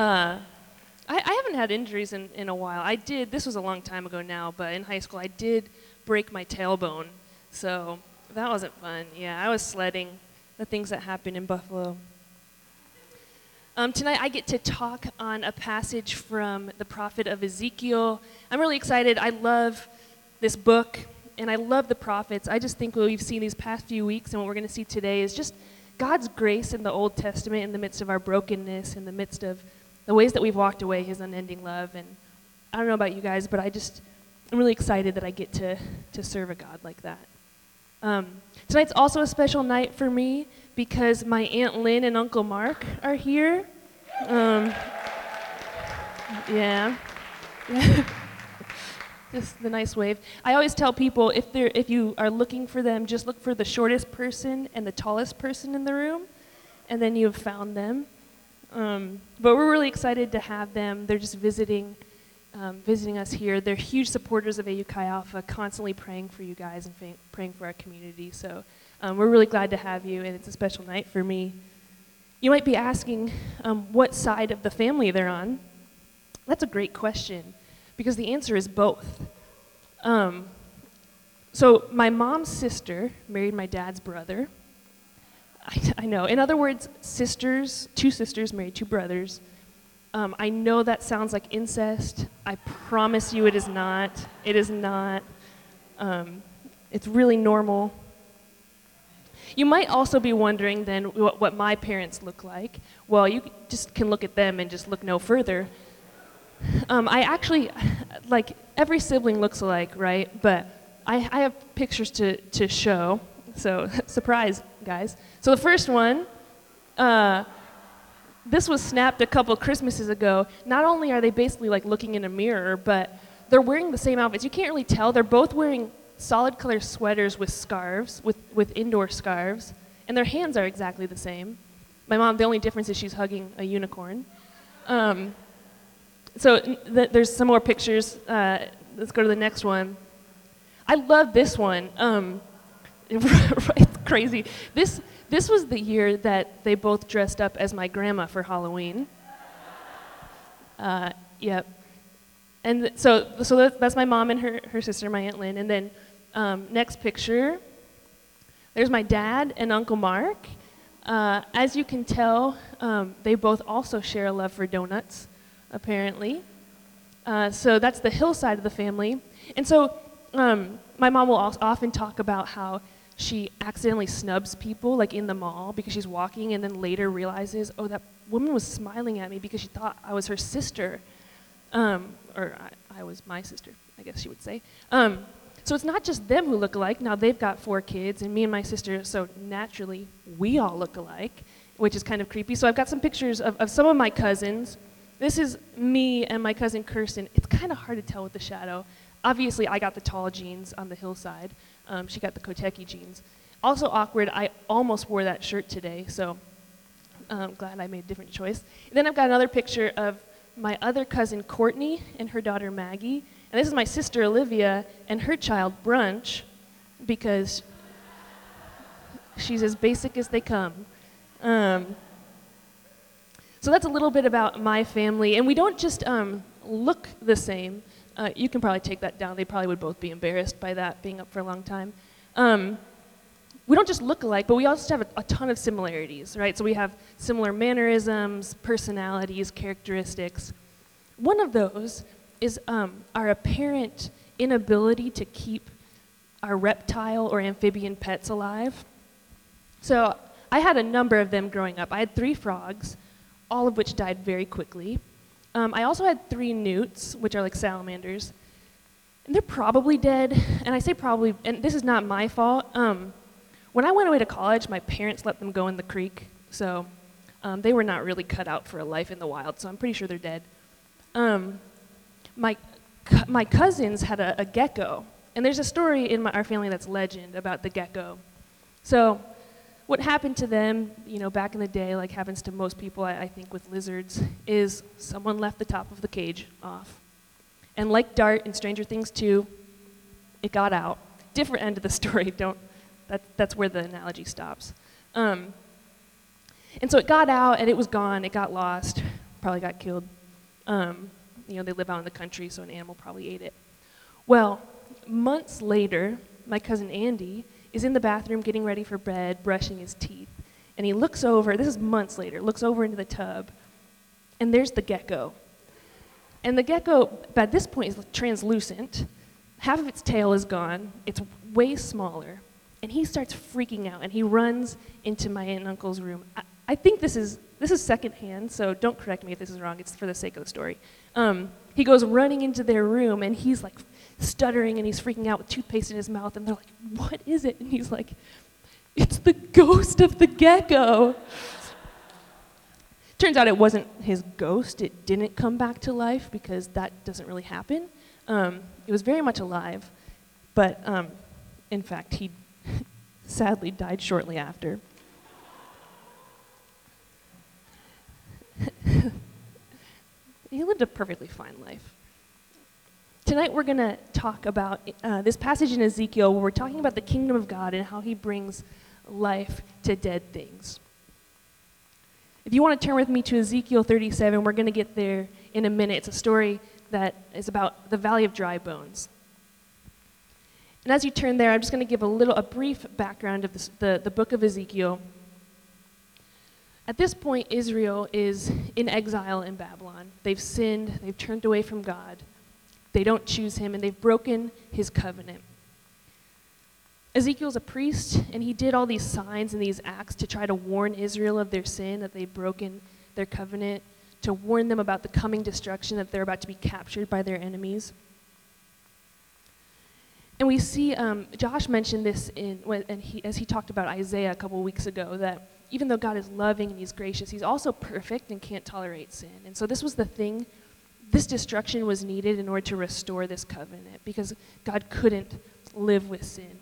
Uh, I, I haven't had injuries in, in a while. I did, this was a long time ago now, but in high school I did break my tailbone. So that wasn't fun. Yeah, I was sledding, the things that happened in Buffalo. Um, tonight I get to talk on a passage from the prophet of Ezekiel. I'm really excited. I love this book and I love the prophets. I just think what we've seen these past few weeks and what we're going to see today is just God's grace in the Old Testament in the midst of our brokenness, in the midst of the ways that we've walked away, His unending love. And I don't know about you guys, but I just, I'm really excited that I get to, to serve a God like that. Um, tonight's also a special night for me because my Aunt Lynn and Uncle Mark are here. Um, yeah. just the nice wave. I always tell people if, they're, if you are looking for them, just look for the shortest person and the tallest person in the room, and then you've found them. Um, but we're really excited to have them. They're just visiting, um, visiting us here. They're huge supporters of AU Chi Alpha, constantly praying for you guys and fa- praying for our community. So um, we're really glad to have you, and it's a special night for me. You might be asking um, what side of the family they're on. That's a great question because the answer is both. Um, so my mom's sister married my dad's brother. I, I, know. In other words, sisters, two sisters married two brothers. Um, I know that sounds like incest. I promise you it is not. It is not. Um, it's really normal. You might also be wondering then what, what my parents look like. Well, you just can look at them and just look no further. Um, I actually, like, every sibling looks alike, right? But I, I have pictures to, to show. So, surprise, guys. So the first one, uh, this was snapped a couple Christmases ago. Not only are they basically like looking in a mirror, but they're wearing the same outfits. You can't really tell. They're both wearing solid color sweaters with scarves, with, with indoor scarves, and their hands are exactly the same. My mom, the only difference is she's hugging a unicorn. Um, so th- there's some more pictures. Uh, let's go to the next one. I love this one. Um, it's crazy. This, this was the year that they both dressed up as my grandma for Halloween. Uh, yep. And so, so that's my mom and her, her sister, my Aunt Lynn. And then um, next picture, there's my dad and Uncle Mark. Uh, as you can tell, um, they both also share a love for donuts, apparently. Uh, so that's the hillside of the family. And so um, my mom will often talk about how she accidentally snubs people, like in the mall, because she's walking, and then later realizes, oh, that woman was smiling at me because she thought I was her sister. Um, or I, I, was my sister, I guess she would say. Um, so it's not just them who look alike. Now they've got four kids, and me and my sister, so naturally, we all look alike, which is kind of creepy. So I've got some pictures of, of some of my cousins. This is me and my cousin Kirsten. It's kind of hard to tell with the shadow. Obviously, I got the tall genes on the hillside. Um, she got the Koteki genes. Also awkward, I almost wore that shirt today, so I'm um, glad I made a different choice. And then I've got another picture of my other cousin Courtney and her daughter Maggie. And this is my sister Olivia and her child Brunch, because she's as basic as they come. Um, so that's a little bit about my family. And we don't just um, look the same. Uh, you can probably take that down. They probably would both be embarrassed by that being up for a long time. Um, we don't just look alike, but we also have a, a, ton of similarities, right? So we have similar mannerisms, personalities, characteristics. One of those is um, our apparent inability to keep our reptile or amphibian pets alive. So I had a number of them growing up. I had three frogs, all of which died very quickly. Um, I also had three newts, which are like salamanders. And they're probably dead. And I say probably, and this is not my fault. Um, when I went away to college, my parents let them go in the creek. So um, they were not really cut out for a life in the wild. So I'm pretty sure they're dead. Um, my, my cousins had a, a, gecko. And there's a story in my, our family that's legend about the gecko. So what happened to them, you know, back in the day, like happens to most people, I, I think, with lizards, is someone left the top of the cage off. And like Dart in Stranger Things 2, it got out. Different end of the story. Don't. That, that's where the analogy stops. Um, and so it got out and it was gone. It got lost. probably got killed. Um, you know, they live out in the country, so an animal probably ate it. Well, months later, my cousin Andy is in the bathroom getting ready for bed, brushing his teeth. And he looks over, this is months later, looks over into the tub, and there's the gecko. And the gecko, by this point, is translucent. Half of its tail is gone, it's way smaller. And he starts freaking out, and he runs into my aunt and uncle's room. I, I think this is, this is secondhand, so don't correct me if this is wrong, it's for the sake of the story. Um, he goes running into their room, and he's like stuttering, and he's freaking out with toothpaste in his mouth, and they're like, What is it? And he's like, It's the ghost of the gecko. Turns out it wasn't his ghost. It didn't come back to life because that doesn't really happen. Um, it was very much alive, but um, in fact, he sadly died shortly after. he lived a perfectly fine life. Tonight, we're going to talk about uh, this passage in Ezekiel where we're talking about the kingdom of God and how he brings life to dead things. If you want to turn with me to Ezekiel 37, we're going to get there in a minute. It's a story that is about the valley of dry bones. And as you turn there, I'm just going to give a little, a brief background of this, the, the book of Ezekiel. At this point, Israel is in exile in Babylon. They've sinned, they've turned away from God, they don't choose him, and they've broken his covenant. Ezekiel's a priest, and he did all these signs and these acts to try to warn Israel of their sin, that they've broken their covenant, to warn them about the coming destruction, that they're about to be captured by their enemies. And we see, um, Josh mentioned this in, and he, as he talked about Isaiah a couple weeks ago, that even though God is loving and he's gracious, he's also perfect and can't tolerate sin. And so this was the thing, this destruction was needed in order to restore this covenant because God couldn't live with sin.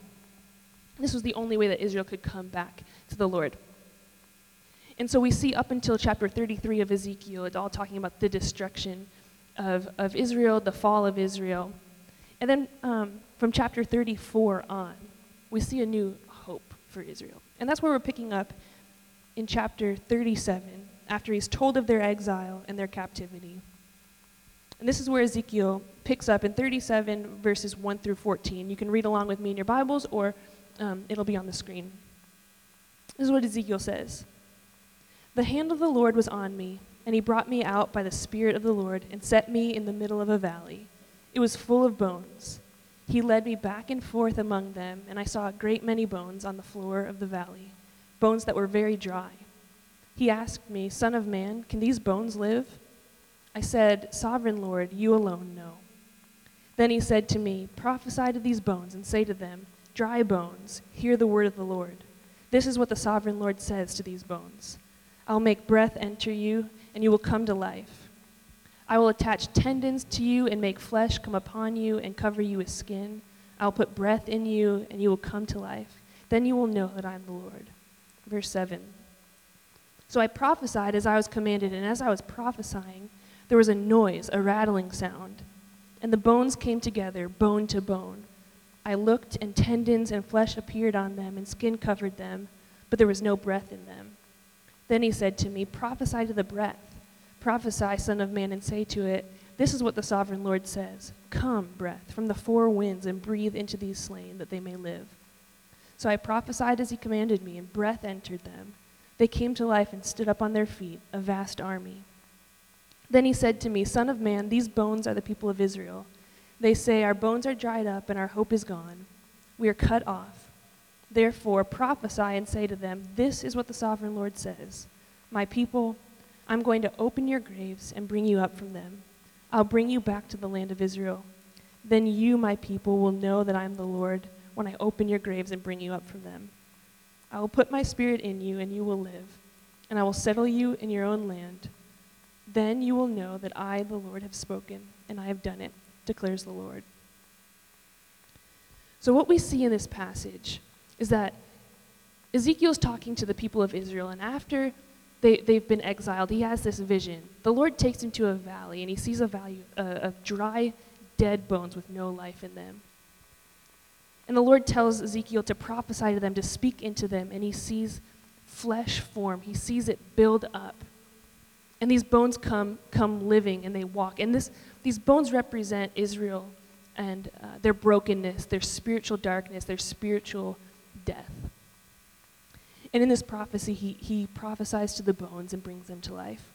This was the only way that Israel could come back to the Lord. And so we see up until chapter 33 of Ezekiel, it's all talking about the destruction of, of Israel, the fall of Israel. And then um, from chapter 34 on, we see a new hope for Israel. And that's where we're picking up in chapter 37, after he's told of their exile and their captivity. And this is where Ezekiel picks up in 37, verses 1 through 14. You can read along with me in your Bibles, or um, it'll be on the screen. This is what Ezekiel says The hand of the Lord was on me, and he brought me out by the Spirit of the Lord and set me in the middle of a valley. It was full of bones. He led me back and forth among them, and I saw a great many bones on the floor of the valley, bones that were very dry. He asked me, Son of man, can these bones live? I said, Sovereign Lord, you alone know. Then he said to me, Prophesy to these bones and say to them, Dry bones, hear the word of the Lord. This is what the sovereign Lord says to these bones I'll make breath enter you, and you will come to life. I will attach tendons to you and make flesh come upon you and cover you with skin. I'll put breath in you, and you will come to life. Then you will know that I am the Lord. Verse 7. So I prophesied as I was commanded, and as I was prophesying, there was a noise, a rattling sound. And the bones came together, bone to bone. I looked, and tendons and flesh appeared on them, and skin covered them, but there was no breath in them. Then he said to me, Prophesy to the breath. Prophesy, Son of Man, and say to it, This is what the sovereign Lord says Come, breath, from the four winds, and breathe into these slain, that they may live. So I prophesied as he commanded me, and breath entered them. They came to life and stood up on their feet, a vast army. Then he said to me, Son of man, these bones are the people of Israel. They say, Our bones are dried up and our hope is gone. We are cut off. Therefore, prophesy and say to them, This is what the sovereign Lord says My people, I'm going to open your graves and bring you up from them. I'll bring you back to the land of Israel. Then you, my people, will know that I am the Lord when I open your graves and bring you up from them. I will put my spirit in you, and you will live, and I will settle you in your own land. Then you will know that I, the Lord, have spoken, and I have done it declares the Lord. So, what we see in this passage is that Ezekiel's talking to the people of Israel, and after they, they've been exiled, he has this vision. The Lord takes him to a valley, and he sees a valley uh, of dry, dead bones with no life in them. And the Lord tells Ezekiel to prophesy to them, to speak into them, and he sees flesh form. He sees it build up. And these bones come, come living and they walk. And this, these bones represent Israel and uh, their brokenness, their spiritual darkness, their spiritual death. And in this prophecy, he, he prophesies to the bones and brings them to life.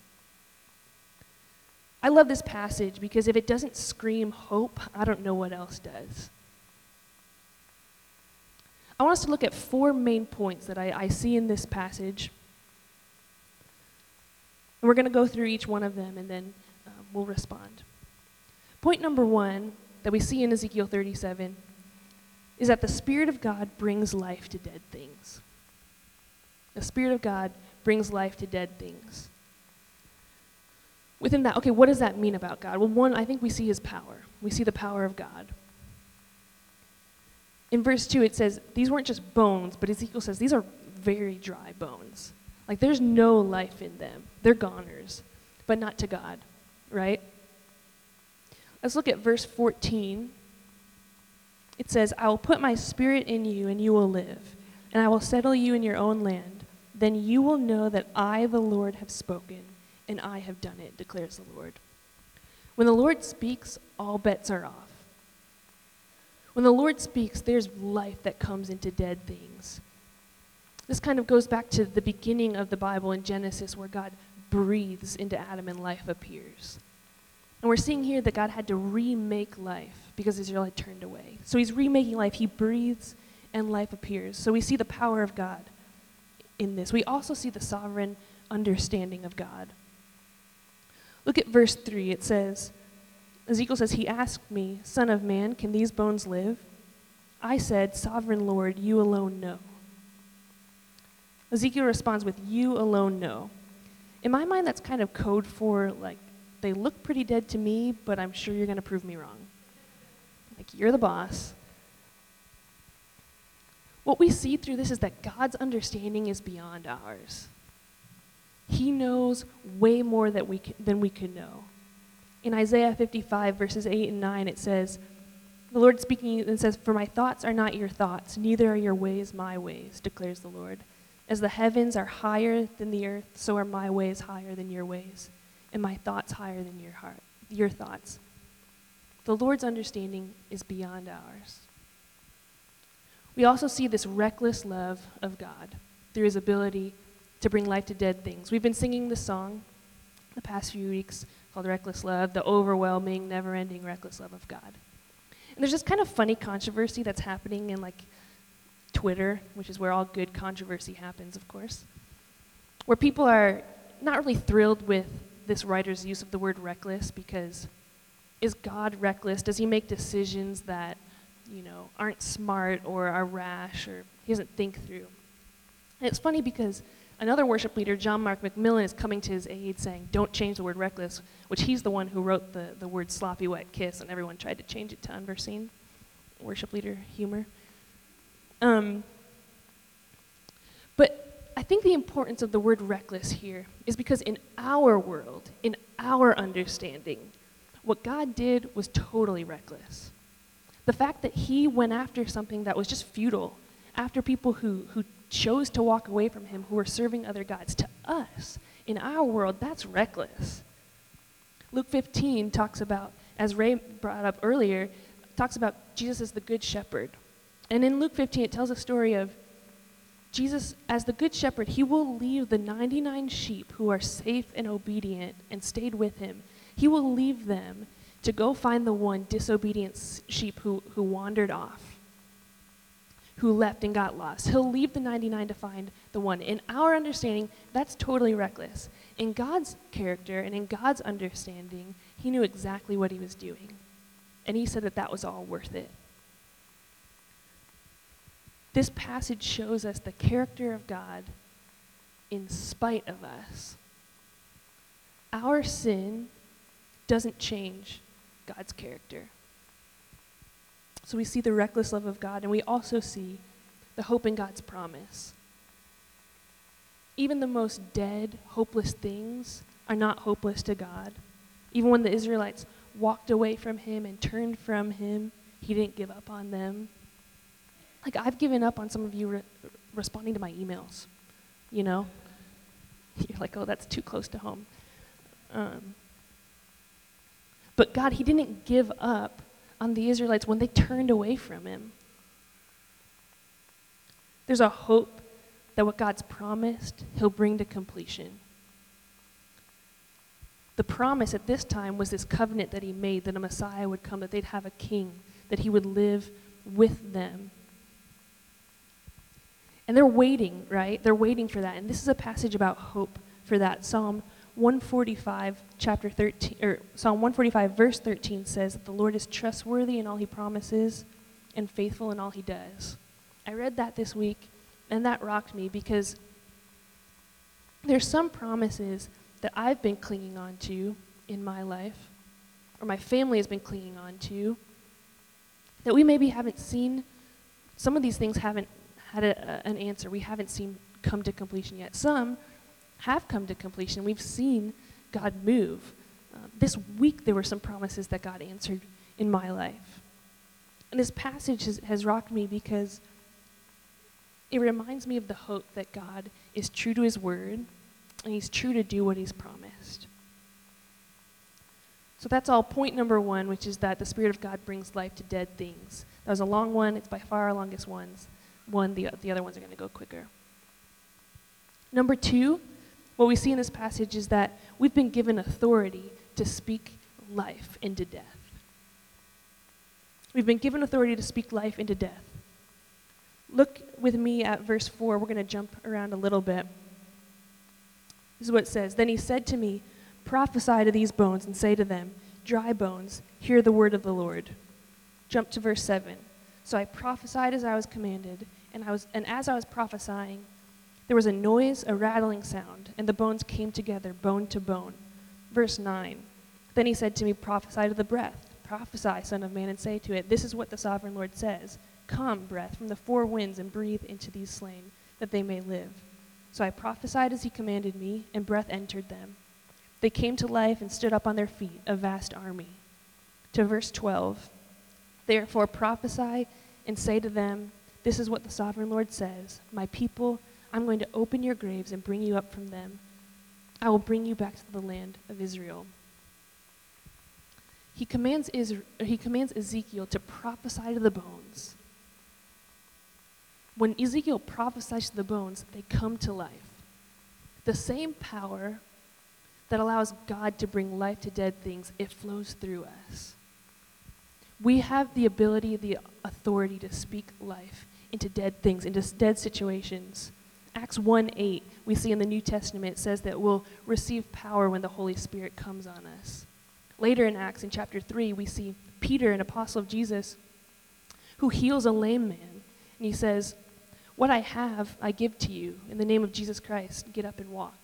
I love this passage because if it doesn't scream hope, I don't know what else does. I want us to look at four main points that I, I see in this passage. And we're going to go through each one of them and then um, we'll respond. Point number one that we see in Ezekiel 37 is that the Spirit of God brings life to dead things. The Spirit of God brings life to dead things. Within that, okay, what does that mean about God? Well, one, I think we see his power. We see the power of God. In verse 2, it says, These weren't just bones, but Ezekiel says, These are very dry bones. Like there's no life in them. They're goners, but not to God, right? Let's look at verse 14. It says, I will put my spirit in you, and you will live, and I will settle you in your own land. Then you will know that I, the Lord, have spoken, and I have done it, declares the Lord. When the Lord speaks, all bets are off. When the Lord speaks, there's life that comes into dead things. This kind of goes back to the beginning of the Bible in Genesis, where God breathes into Adam and life appears. And we're seeing here that God had to remake life because Israel had turned away. So he's remaking life. He breathes and life appears. So we see the power of God in this. We also see the sovereign understanding of God. Look at verse 3. It says, Ezekiel says, He asked me, Son of man, can these bones live? I said, Sovereign Lord, you alone know. Ezekiel responds with, You alone know. In my mind, that's kind of code for, like, they look pretty dead to me, but I'm sure you're going to prove me wrong. Like, you're the boss. What we see through this is that God's understanding is beyond ours. He knows way more that we can, than we could know. In Isaiah 55, verses 8 and 9, it says, The Lord speaking and says, For my thoughts are not your thoughts, neither are your ways my ways, declares the Lord. As the heavens are higher than the earth, so are my ways higher than your ways, and my thoughts higher than your heart, your thoughts. The Lord's understanding is beyond ours. We also see this reckless love of God through his ability to bring life to dead things. We've been singing this song the past few weeks called Reckless Love, the overwhelming, never ending reckless love of God. And there's this kind of funny controversy that's happening in like Twitter, which is where all good controversy happens, of course, where people are not really thrilled with this writer's use of the word reckless because is God reckless? Does he make decisions that, you know, aren't smart or are rash or he doesn't think through? And it's funny because another worship leader, John Mark McMillan, is coming to his aid saying, don't change the word reckless, which he's the one who wrote the, the word sloppy wet kiss, and everyone tried to change it to unforeseen. Worship leader humor. Um, but I think the importance of the word reckless here is because in our world, in our understanding, what God did was totally reckless. The fact that he went after something that was just futile, after people who, who chose to walk away from him, who were serving other gods, to us, in our world, that's reckless. Luke 15 talks about, as Ray brought up earlier, talks about Jesus as the good shepherd. And in Luke 15, it tells a story of Jesus, as the good shepherd, he will leave the 99 sheep who are safe and obedient and stayed with him. He will leave them to go find the one disobedient sheep who, who wandered off, who left and got lost. He'll leave the 99 to find the one. In our understanding, that's totally reckless. In God's character and in God's understanding, he knew exactly what he was doing. And he said that that was all worth it. This passage shows us the character of God in spite of us. Our sin doesn't change God's character. So we see the reckless love of God, and we also see the hope in God's promise. Even the most dead, hopeless things are not hopeless to God. Even when the Israelites walked away from Him and turned from Him, He didn't give up on them. Like, I've given up on some of you re- responding to my emails, you know? You're like, oh, that's too close to home. Um, but God, He didn't give up on the Israelites when they turned away from Him. There's a hope that what God's promised, He'll bring to completion. The promise at this time was this covenant that He made that a Messiah would come, that they'd have a king, that He would live with them. And they're waiting, right? They're waiting for that. And this is a passage about hope for that. Psalm 145, chapter 13, or Psalm 145, verse 13 says that the Lord is trustworthy in all he promises and faithful in all he does. I read that this week, and that rocked me because there's some promises that I've been clinging on to in my life, or my family has been clinging on to, that we maybe haven't seen. Some of these things haven't had a, an answer. We haven't seen come to completion yet. Some have come to completion. We've seen God move. Uh, this week, there were some promises that God answered in my life. And this passage has, has rocked me because it reminds me of the hope that God is true to his word and he's true to do what he's promised. So that's all point number one, which is that the Spirit of God brings life to dead things. That was a long one. It's by far our longest ones one, the, the other ones are going to go quicker. Number two, what we see in this passage is that we've been given authority to speak life into death. We've been given authority to speak life into death. Look with me at verse 4. We're going to jump around a little bit. This is what it says Then he said to me, Prophesy to these bones and say to them, Dry bones, hear the word of the Lord. Jump to verse 7. So I prophesied as I was commanded, and, I was, and as I was prophesying, there was a noise, a rattling sound, and the bones came together, bone to bone. Verse 9. Then he said to me, Prophesy to the breath. Prophesy, Son of Man, and say to it, This is what the sovereign Lord says Come, breath, from the four winds, and breathe into these slain, that they may live. So I prophesied as he commanded me, and breath entered them. They came to life and stood up on their feet, a vast army. To verse 12. Therefore prophesy and say to them, This is what the sovereign Lord says My people, I'm going to open your graves and bring you up from them. I will bring you back to the land of Israel. He commands, Israel, he commands Ezekiel to prophesy to the bones. When Ezekiel prophesies to the bones, they come to life. The same power that allows God to bring life to dead things, it flows through us we have the ability, the authority to speak life into dead things, into dead situations. Acts 1 8, we see in the New Testament, says that we'll receive power when the Holy Spirit comes on us. Later in Acts, in chapter 3, we see Peter, an apostle of Jesus, who heals a lame man. And he says, What I have, I give to you. In the name of Jesus Christ, get up and walk.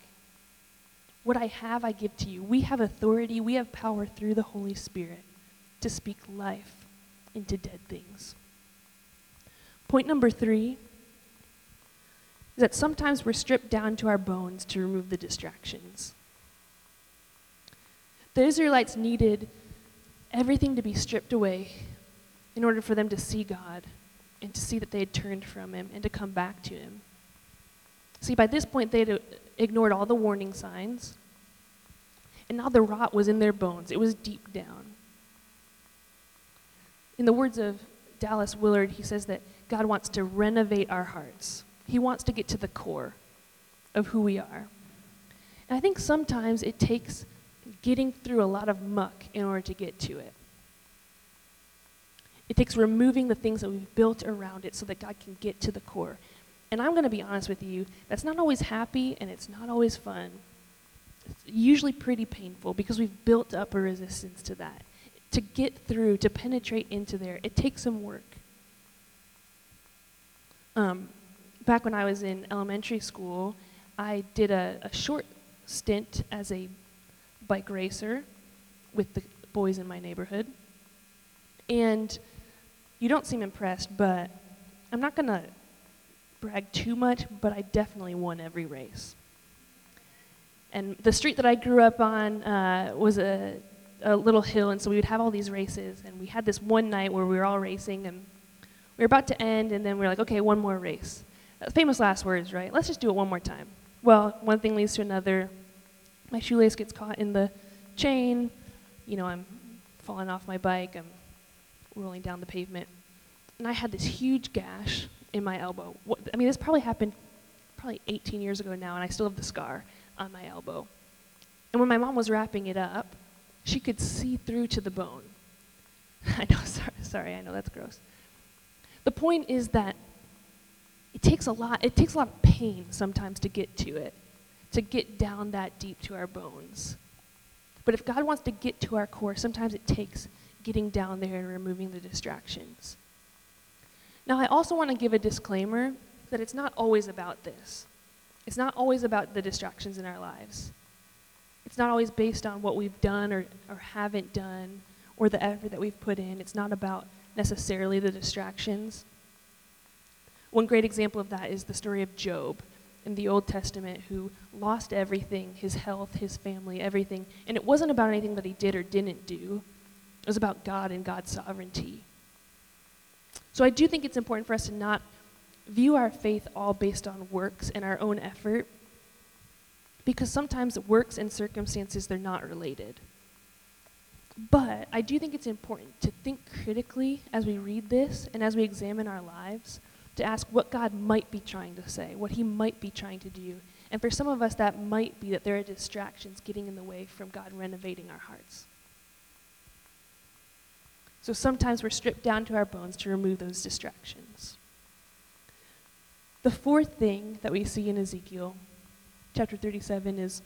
What I have, I give to you. We have authority, we have power through the Holy Spirit to speak life into dead things. Point number three is that sometimes we're stripped down to our bones to remove the distractions. The Israelites needed everything to be stripped away in order for them to see God and to see that they had turned from Him and to come back to Him. See, by this point, they had ignored all the warning signs, and now the rot was in their bones. It was deep down. In the words of Dallas Willard, he says that God wants to renovate our hearts. He wants to get to the core of who we are. And I think sometimes it takes getting through a lot of muck in order to get to it. It takes removing the things that we've built around it so that God can get to the core. And I'm going to be honest with you, that's not always happy and it's not always fun. It's usually pretty painful because we've built up a resistance to that to get through, to penetrate into there, it takes some work. Um, back when I was in elementary school, I did a, a short stint as a bike racer with the boys in my neighborhood. And you don't seem impressed, but I'm not going to brag too much, but I definitely won every race. And the street that I grew up on uh, was a a little hill, and so we would have all these races. And we had this one night where we were all racing, and we were about to end, and then we were like, okay, one more race. Famous last words, right? Let's just do it one more time. Well, one thing leads to another. my shoelace gets caught in the chain. You know, I'm falling off my bike. I'm rolling down the pavement. And I had this huge gash in my elbow. I mean, this probably happened probably 18 years ago now, and I still have the scar on my elbow. And when my mom was wrapping it up, she could see through to the bone. I know, sorry, sorry, I know that's gross. The point is that it takes a lot, it takes a lot of pain sometimes to get to it, to get down that deep to our bones. But if God wants to get to our core, sometimes it takes getting down there and removing the distractions. Now, I also want to give a disclaimer that it's not always about this. It's not always about the distractions in our lives. It's not always based on what we've done or, or haven't done or the effort that we've put in. It's not about necessarily the distractions. One great example of that is the story of Job in the Old Testament who lost everything his health, his family, everything. And it wasn't about anything that he did or didn't do, it was about God and God's sovereignty. So I do think it's important for us to not view our faith all based on works and our own effort because sometimes works and circumstances they're not related. But I do think it's important to think critically as we read this and as we examine our lives to ask what God might be trying to say, what he might be trying to do. And for some of us that might be that there are distractions getting in the way from God renovating our hearts. So sometimes we're stripped down to our bones to remove those distractions. The fourth thing that we see in Ezekiel chapter 37 is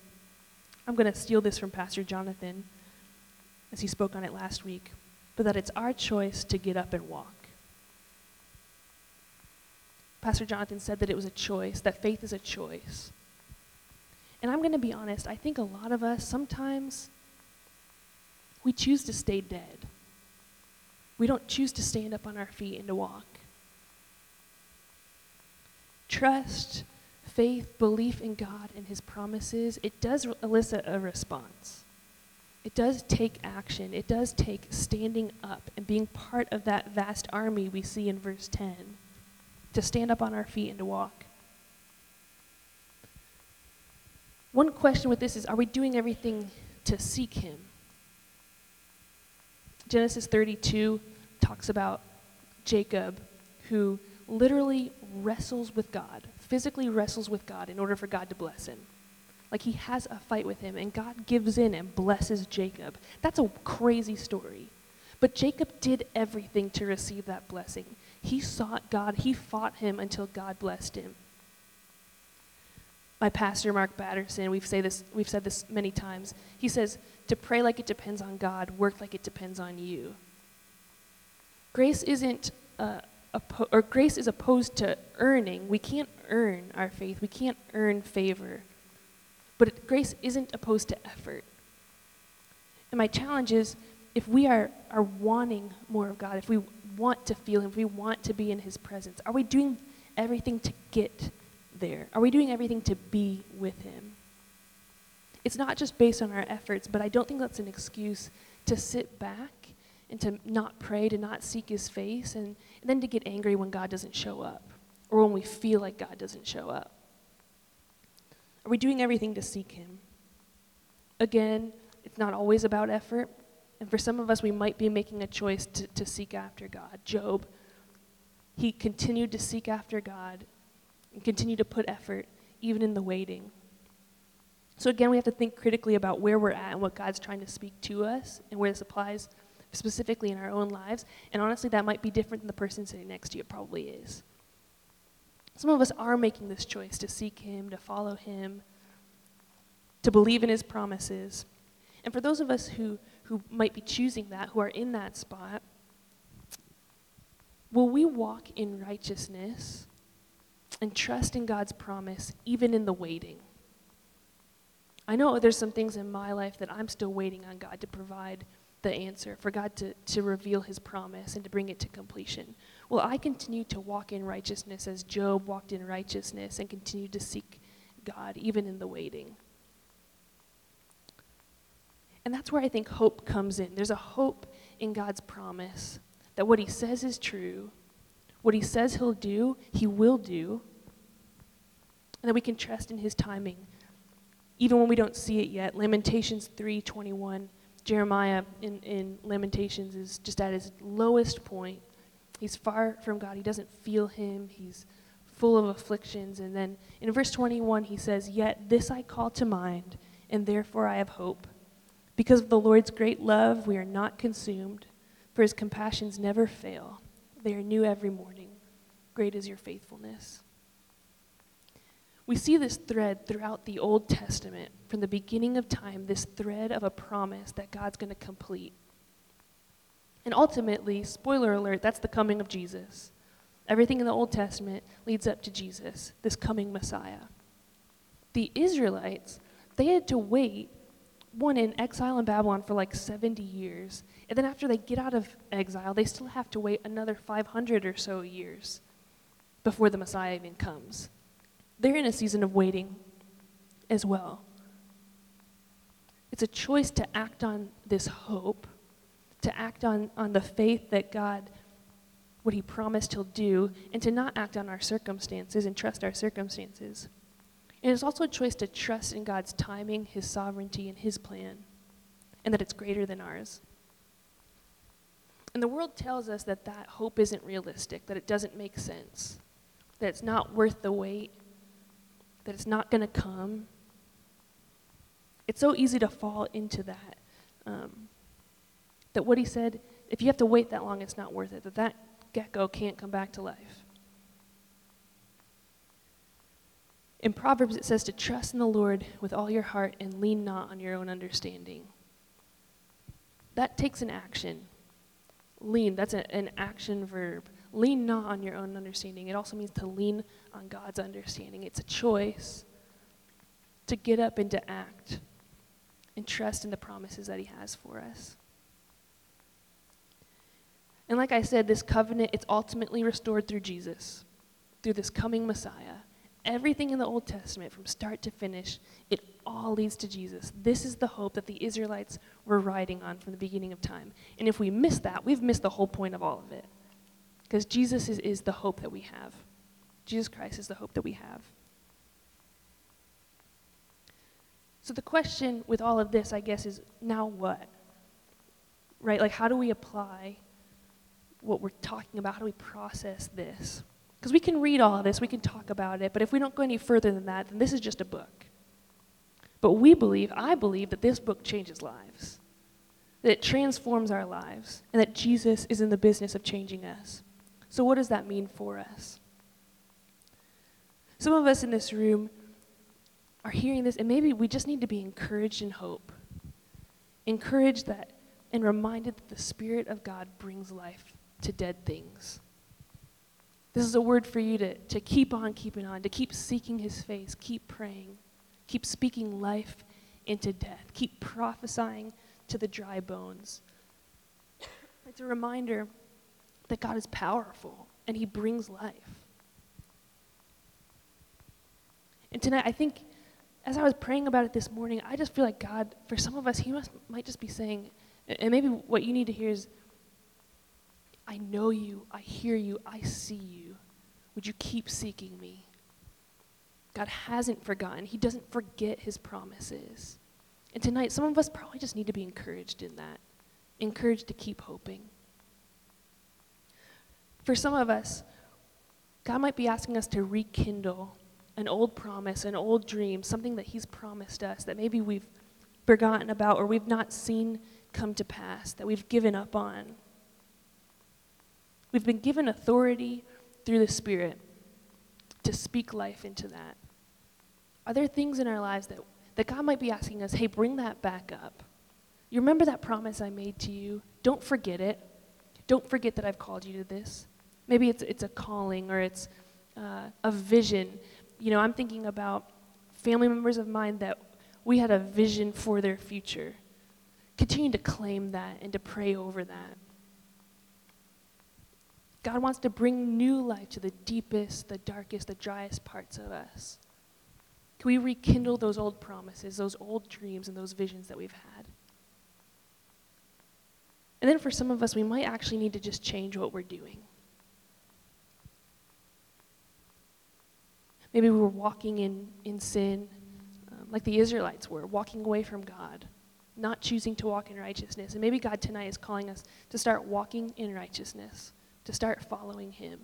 I'm going to steal this from Pastor Jonathan as he spoke on it last week, but that it's our choice to get up and walk. Pastor Jonathan said that it was a choice, that faith is a choice. And I'm going to be honest, I think a lot of us sometimes we choose to stay dead. We don't choose to stand up on our feet and to walk. Trust, faith, belief in God and His promises, it does elicit a response. It does take action. It does take standing up and being part of that vast army we see in verse 10 to stand up on our feet and to walk. One question with this is are we doing everything to seek Him? Genesis 32 talks about Jacob who literally wrestles with God, physically wrestles with God in order for God to bless him. Like he has a fight with him, and God gives in and blesses Jacob. That's a crazy story. But Jacob did everything to receive that blessing. He sought God, he fought him until God blessed him. My pastor, Mark Batterson, we've, say this, we've said this many times. He says, to pray like it depends on God, work like it depends on you. Grace isn't uh, oppo- or grace is opposed to earning. We can't earn our faith. We can't earn favor. But it, grace isn't opposed to effort. And my challenge is if we are, are wanting more of God, if we want to feel Him, if we want to be in His presence, are we doing everything to get there? Are we doing everything to be with Him? It's not just based on our efforts, but I don't think that's an excuse to sit back and to not pray, to not seek his face, and, and then to get angry when God doesn't show up or when we feel like God doesn't show up. Are we doing everything to seek him? Again, it's not always about effort. And for some of us, we might be making a choice to, to seek after God. Job, he continued to seek after God and continued to put effort even in the waiting. So again, we have to think critically about where we're at and what God's trying to speak to us and where this applies specifically in our own lives. And honestly, that might be different than the person sitting next to you. It probably is. Some of us are making this choice to seek Him, to follow Him, to believe in His promises. And for those of us who, who might be choosing that, who are in that spot, will we walk in righteousness and trust in God's promise even in the waiting? I know there's some things in my life that I'm still waiting on God to provide the answer, for God to, to reveal his promise and to bring it to completion. Will I continue to walk in righteousness as Job walked in righteousness and continue to seek God even in the waiting? And that's where I think hope comes in. There's a hope in God's promise that what he says is true, what he says he'll do, he will do, and that we can trust in his timing. even when we don't see it yet. Lamentations 3:21, Jeremiah in, in Lamentations is just at his lowest point. He's far from God. He doesn't feel him. He's full of afflictions. And then in verse 21, he says, Yet this I call to mind, and therefore I have hope. Because of the Lord's great love, we are not consumed, for his compassions never fail. They are new every morning. Great is your faithfulness. We see this thread throughout the Old Testament, from the beginning of time, this thread of a promise that God's going to complete. And ultimately, spoiler alert, that's the coming of Jesus. Everything in the Old Testament leads up to Jesus, this coming Messiah. The Israelites, they had to wait, one in exile in Babylon for like 70 years. And then after they get out of exile, they still have to wait another 500 or so years before the Messiah even comes. They're in a season of waiting as well. It's a choice to act on this hope, to act on, on the faith that God, what He promised He'll do, and to not act on our circumstances and trust our circumstances. And it's also a choice to trust in God's timing, His sovereignty, and His plan, and that it's greater than ours. And the world tells us that that hope isn't realistic, that it doesn't make sense, that it's not worth the wait, that it's not going to come. It's so easy to fall into that. Um, that what he said, if you have to wait that long, it's not worth it. That that gecko can't come back to life. In Proverbs, it says to trust in the Lord with all your heart and lean not on your own understanding. That takes an action. Lean, that's a, an action verb. Lean not on your own understanding. It also means to lean on God's understanding. It's a choice to get up and to act and trust in the promises that He has for us. And like I said, this covenant, it's ultimately restored through Jesus, through this coming Messiah. Everything in the Old Testament, from start to finish, it all leads to Jesus. This is the hope that the Israelites were riding on from the beginning of time. And if we miss that, we've missed the whole point of all of it. Because Jesus is, is the hope that we have. Jesus Christ is the hope that we have. So the question with all of this, I guess, is now what? Right? Like, how do we apply what we're talking about? How do we process this? Because we can read all of this, we can talk about it, but if we don't go any further than that, then this is just a book. But we believe, I believe, that this book changes lives, that it transforms our lives, and that Jesus is in the business of changing us. So, what does that mean for us? Some of us in this room are hearing this, and maybe we just need to be encouraged in hope. Encouraged that and reminded that the Spirit of God brings life to dead things. This is a word for you to, to keep on keeping on, to keep seeking His face, keep praying, keep speaking life into death, keep prophesying to the dry bones. It's a reminder that God is powerful and He brings life. And tonight, I think, as I was praying about it this morning, I just feel like God, for some of us, He must, might just be saying, and maybe what you need to hear is, I know you, I hear you, I see you. Would you keep seeking me? God hasn't forgotten. He doesn't forget his promises. And tonight, some of us probably just need to be encouraged in that, encouraged to keep hoping. For some of us, God might be asking us to rekindle an old promise, an old dream, something that He's promised us that maybe we've forgotten about or we've not seen come to pass, that we've given up on. We've been given authority through the Spirit to speak life into that. Are there things in our lives that, that God might be asking us, hey, bring that back up? You remember that promise I made to you? Don't forget it. Don't forget that I've called you to this. Maybe it's, it's a calling or it's uh, a vision. You know, I'm thinking about family members of mine that we had a vision for their future. Continue to claim that and to pray over that. God wants to bring new life to the deepest, the darkest, the driest parts of us. Can we rekindle those old promises, those old dreams, and those visions that we've had? And then for some of us, we might actually need to just change what we're doing. Maybe we were walking in, in sin. Um, like the Israelites were, walking away from God, not choosing to walk in righteousness. And maybe God tonight is calling us to start walking in righteousness, to start following Him.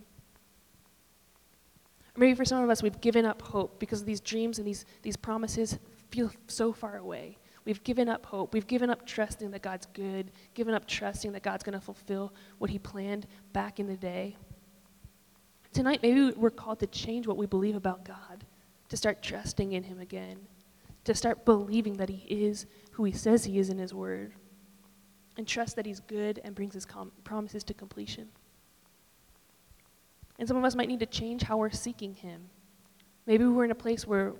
Maybe for some of us, we've given up hope because these dreams and these, these promises feel so far away. We've given up hope. We've given up trusting that God's good, given up trusting that God's going to fulfill what He planned back in the day. Tonight, maybe we're called to change what we believe about God, to start trusting in Him again, to start believing that He is who He says He is in His Word, and trust that He's good and brings His com- promises to completion. And some of us might need to change how we're seeking Him. Maybe we're in a place where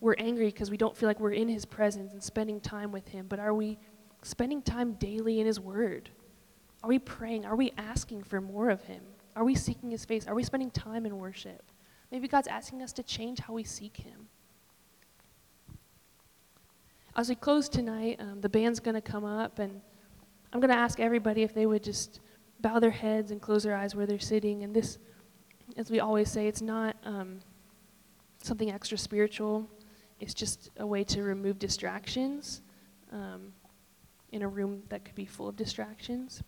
we're angry because we don't feel like we're in His presence and spending time with Him, but are we spending time daily in His Word? Are we praying? Are we asking for more of Him? Are we seeking His face? Are we spending time in worship? Maybe God's asking us to change how we seek Him. As we close tonight, um, the band's going to come up, and I'm going to ask everybody if they would just bow their heads and close their eyes where they're sitting. And this, as we always say, it's not um, something extra spiritual, it's just a way to remove distractions um, in a room that could be full of distractions.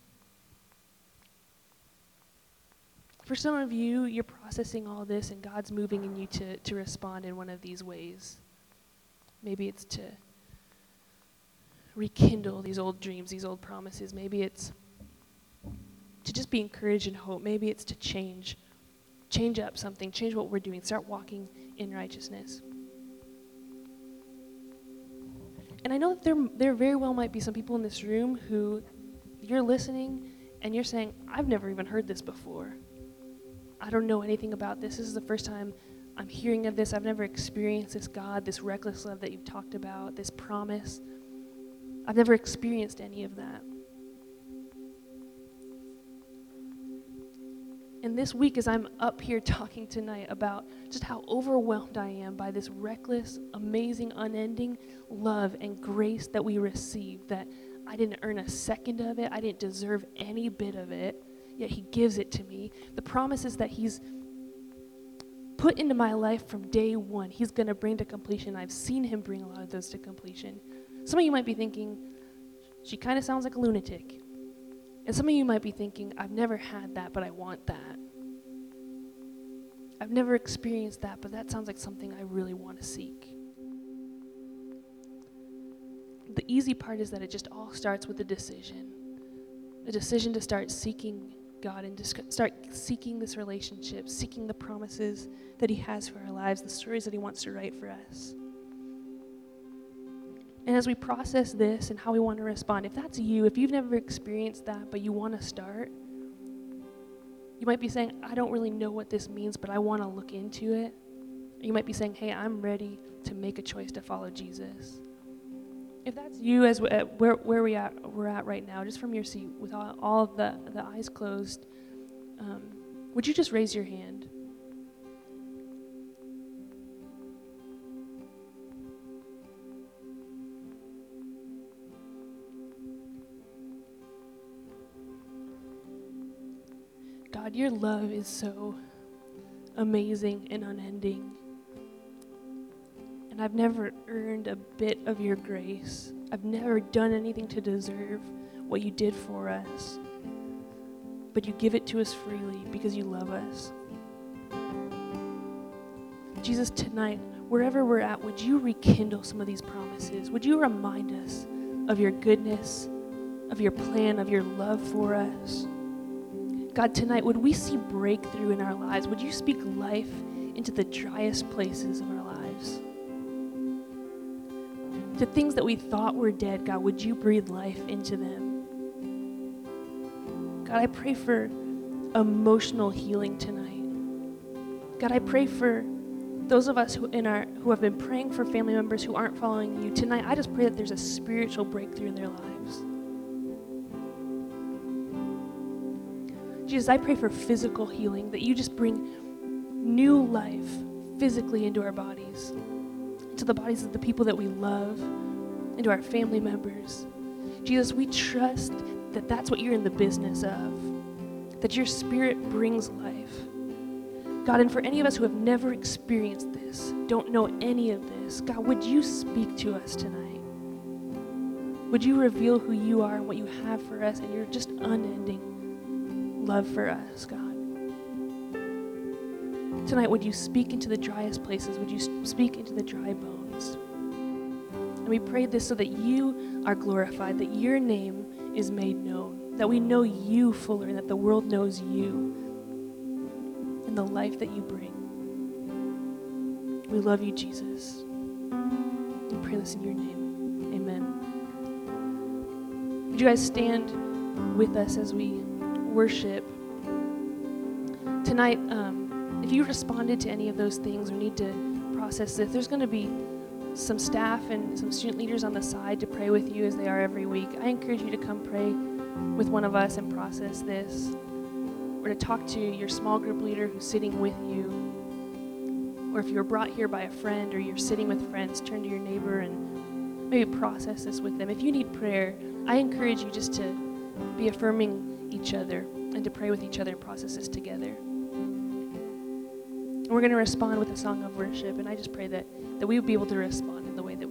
For some of you, you're processing all this, and God's moving in you to, to respond in one of these ways. Maybe it's to rekindle these old dreams, these old promises. Maybe it's to just be encouraged and hope. Maybe it's to change, change up something, change what we're doing, start walking in righteousness. And I know that there, there very well might be some people in this room who you're listening and you're saying, I've never even heard this before. I don't know anything about this. This is the first time I'm hearing of this. I've never experienced this God, this reckless love that you've talked about, this promise. I've never experienced any of that. And this week, as I'm up here talking tonight about just how overwhelmed I am by this reckless, amazing, unending love and grace that we receive, that I didn't earn a second of it, I didn't deserve any bit of it yet He gives it to me. The promises that He's put into my life from day one, He's going to bring to completion. I've seen Him bring a lot of those to completion. Some of you might be thinking, she kind of sounds like a lunatic. And some of you might be thinking, I've never had that, but I want that. I've never experienced that, but that sounds like something I really want to seek. The easy part is that it just all starts with a decision a decision to start seeking God and just start seeking this relationship, seeking the promises that He has for our lives, the stories that He wants to write for us. And as we process this and how we want to respond, if that's you, if you've never experienced that, but you want to start, you might be saying, I don't really know what this means, but I want to look into it. you might be saying, hey, I'm ready to make a choice to follow Jesus. If that's you, as uh, where where we at we're at right now, just from your seat, with all, all of the the eyes closed, um, would you just raise your hand? God, your love is so amazing and unending. And I've never earned a bit of your grace. I've never done anything to deserve what you did for us. But you give it to us freely because you love us. Jesus, tonight, wherever we're at, would you rekindle some of these promises? Would you remind us of your goodness, of your plan, of your love for us? God, tonight, would we see breakthrough in our lives? Would you speak life into the driest places of our lives? To things that we thought were dead, God, would you breathe life into them? God, I pray for emotional healing tonight. God, I pray for those of us who in our who have been praying for family members who aren't following you tonight. I just pray that there's a spiritual breakthrough in their lives. Jesus, I pray for physical healing that you just bring new life physically into our bodies to the bodies of the people that we love, and to our family members. Jesus, we trust that that's what you're in the business of, that your spirit brings life. God, and for any of us who have never experienced this, don't know any of this, God, would you speak to us tonight? Would you reveal who you are and what you have for us and your just unending love for us, God? Tonight, would you speak into the driest places? Would you speak into the dry bones? And we pray this so that you are glorified, that your name is made known, that we know you fuller, and that the world knows you and the life that you bring. We love you, Jesus. We pray this in your name. Amen. Would you guys stand with us as we worship? Tonight, um, if you responded to any of those things or need to process this, there's going to be some staff and some student leaders on the side to pray with you as they are every week. I encourage you to come pray with one of us and process this, or to talk to your small group leader who's sitting with you. Or if you're brought here by a friend or you're sitting with friends, turn to your neighbor and maybe process this with them. If you need prayer, I encourage you just to be affirming each other and to pray with each other and process this together. And we're going to respond with a song of worship, and I just pray that, that we would be able to respond in the way that.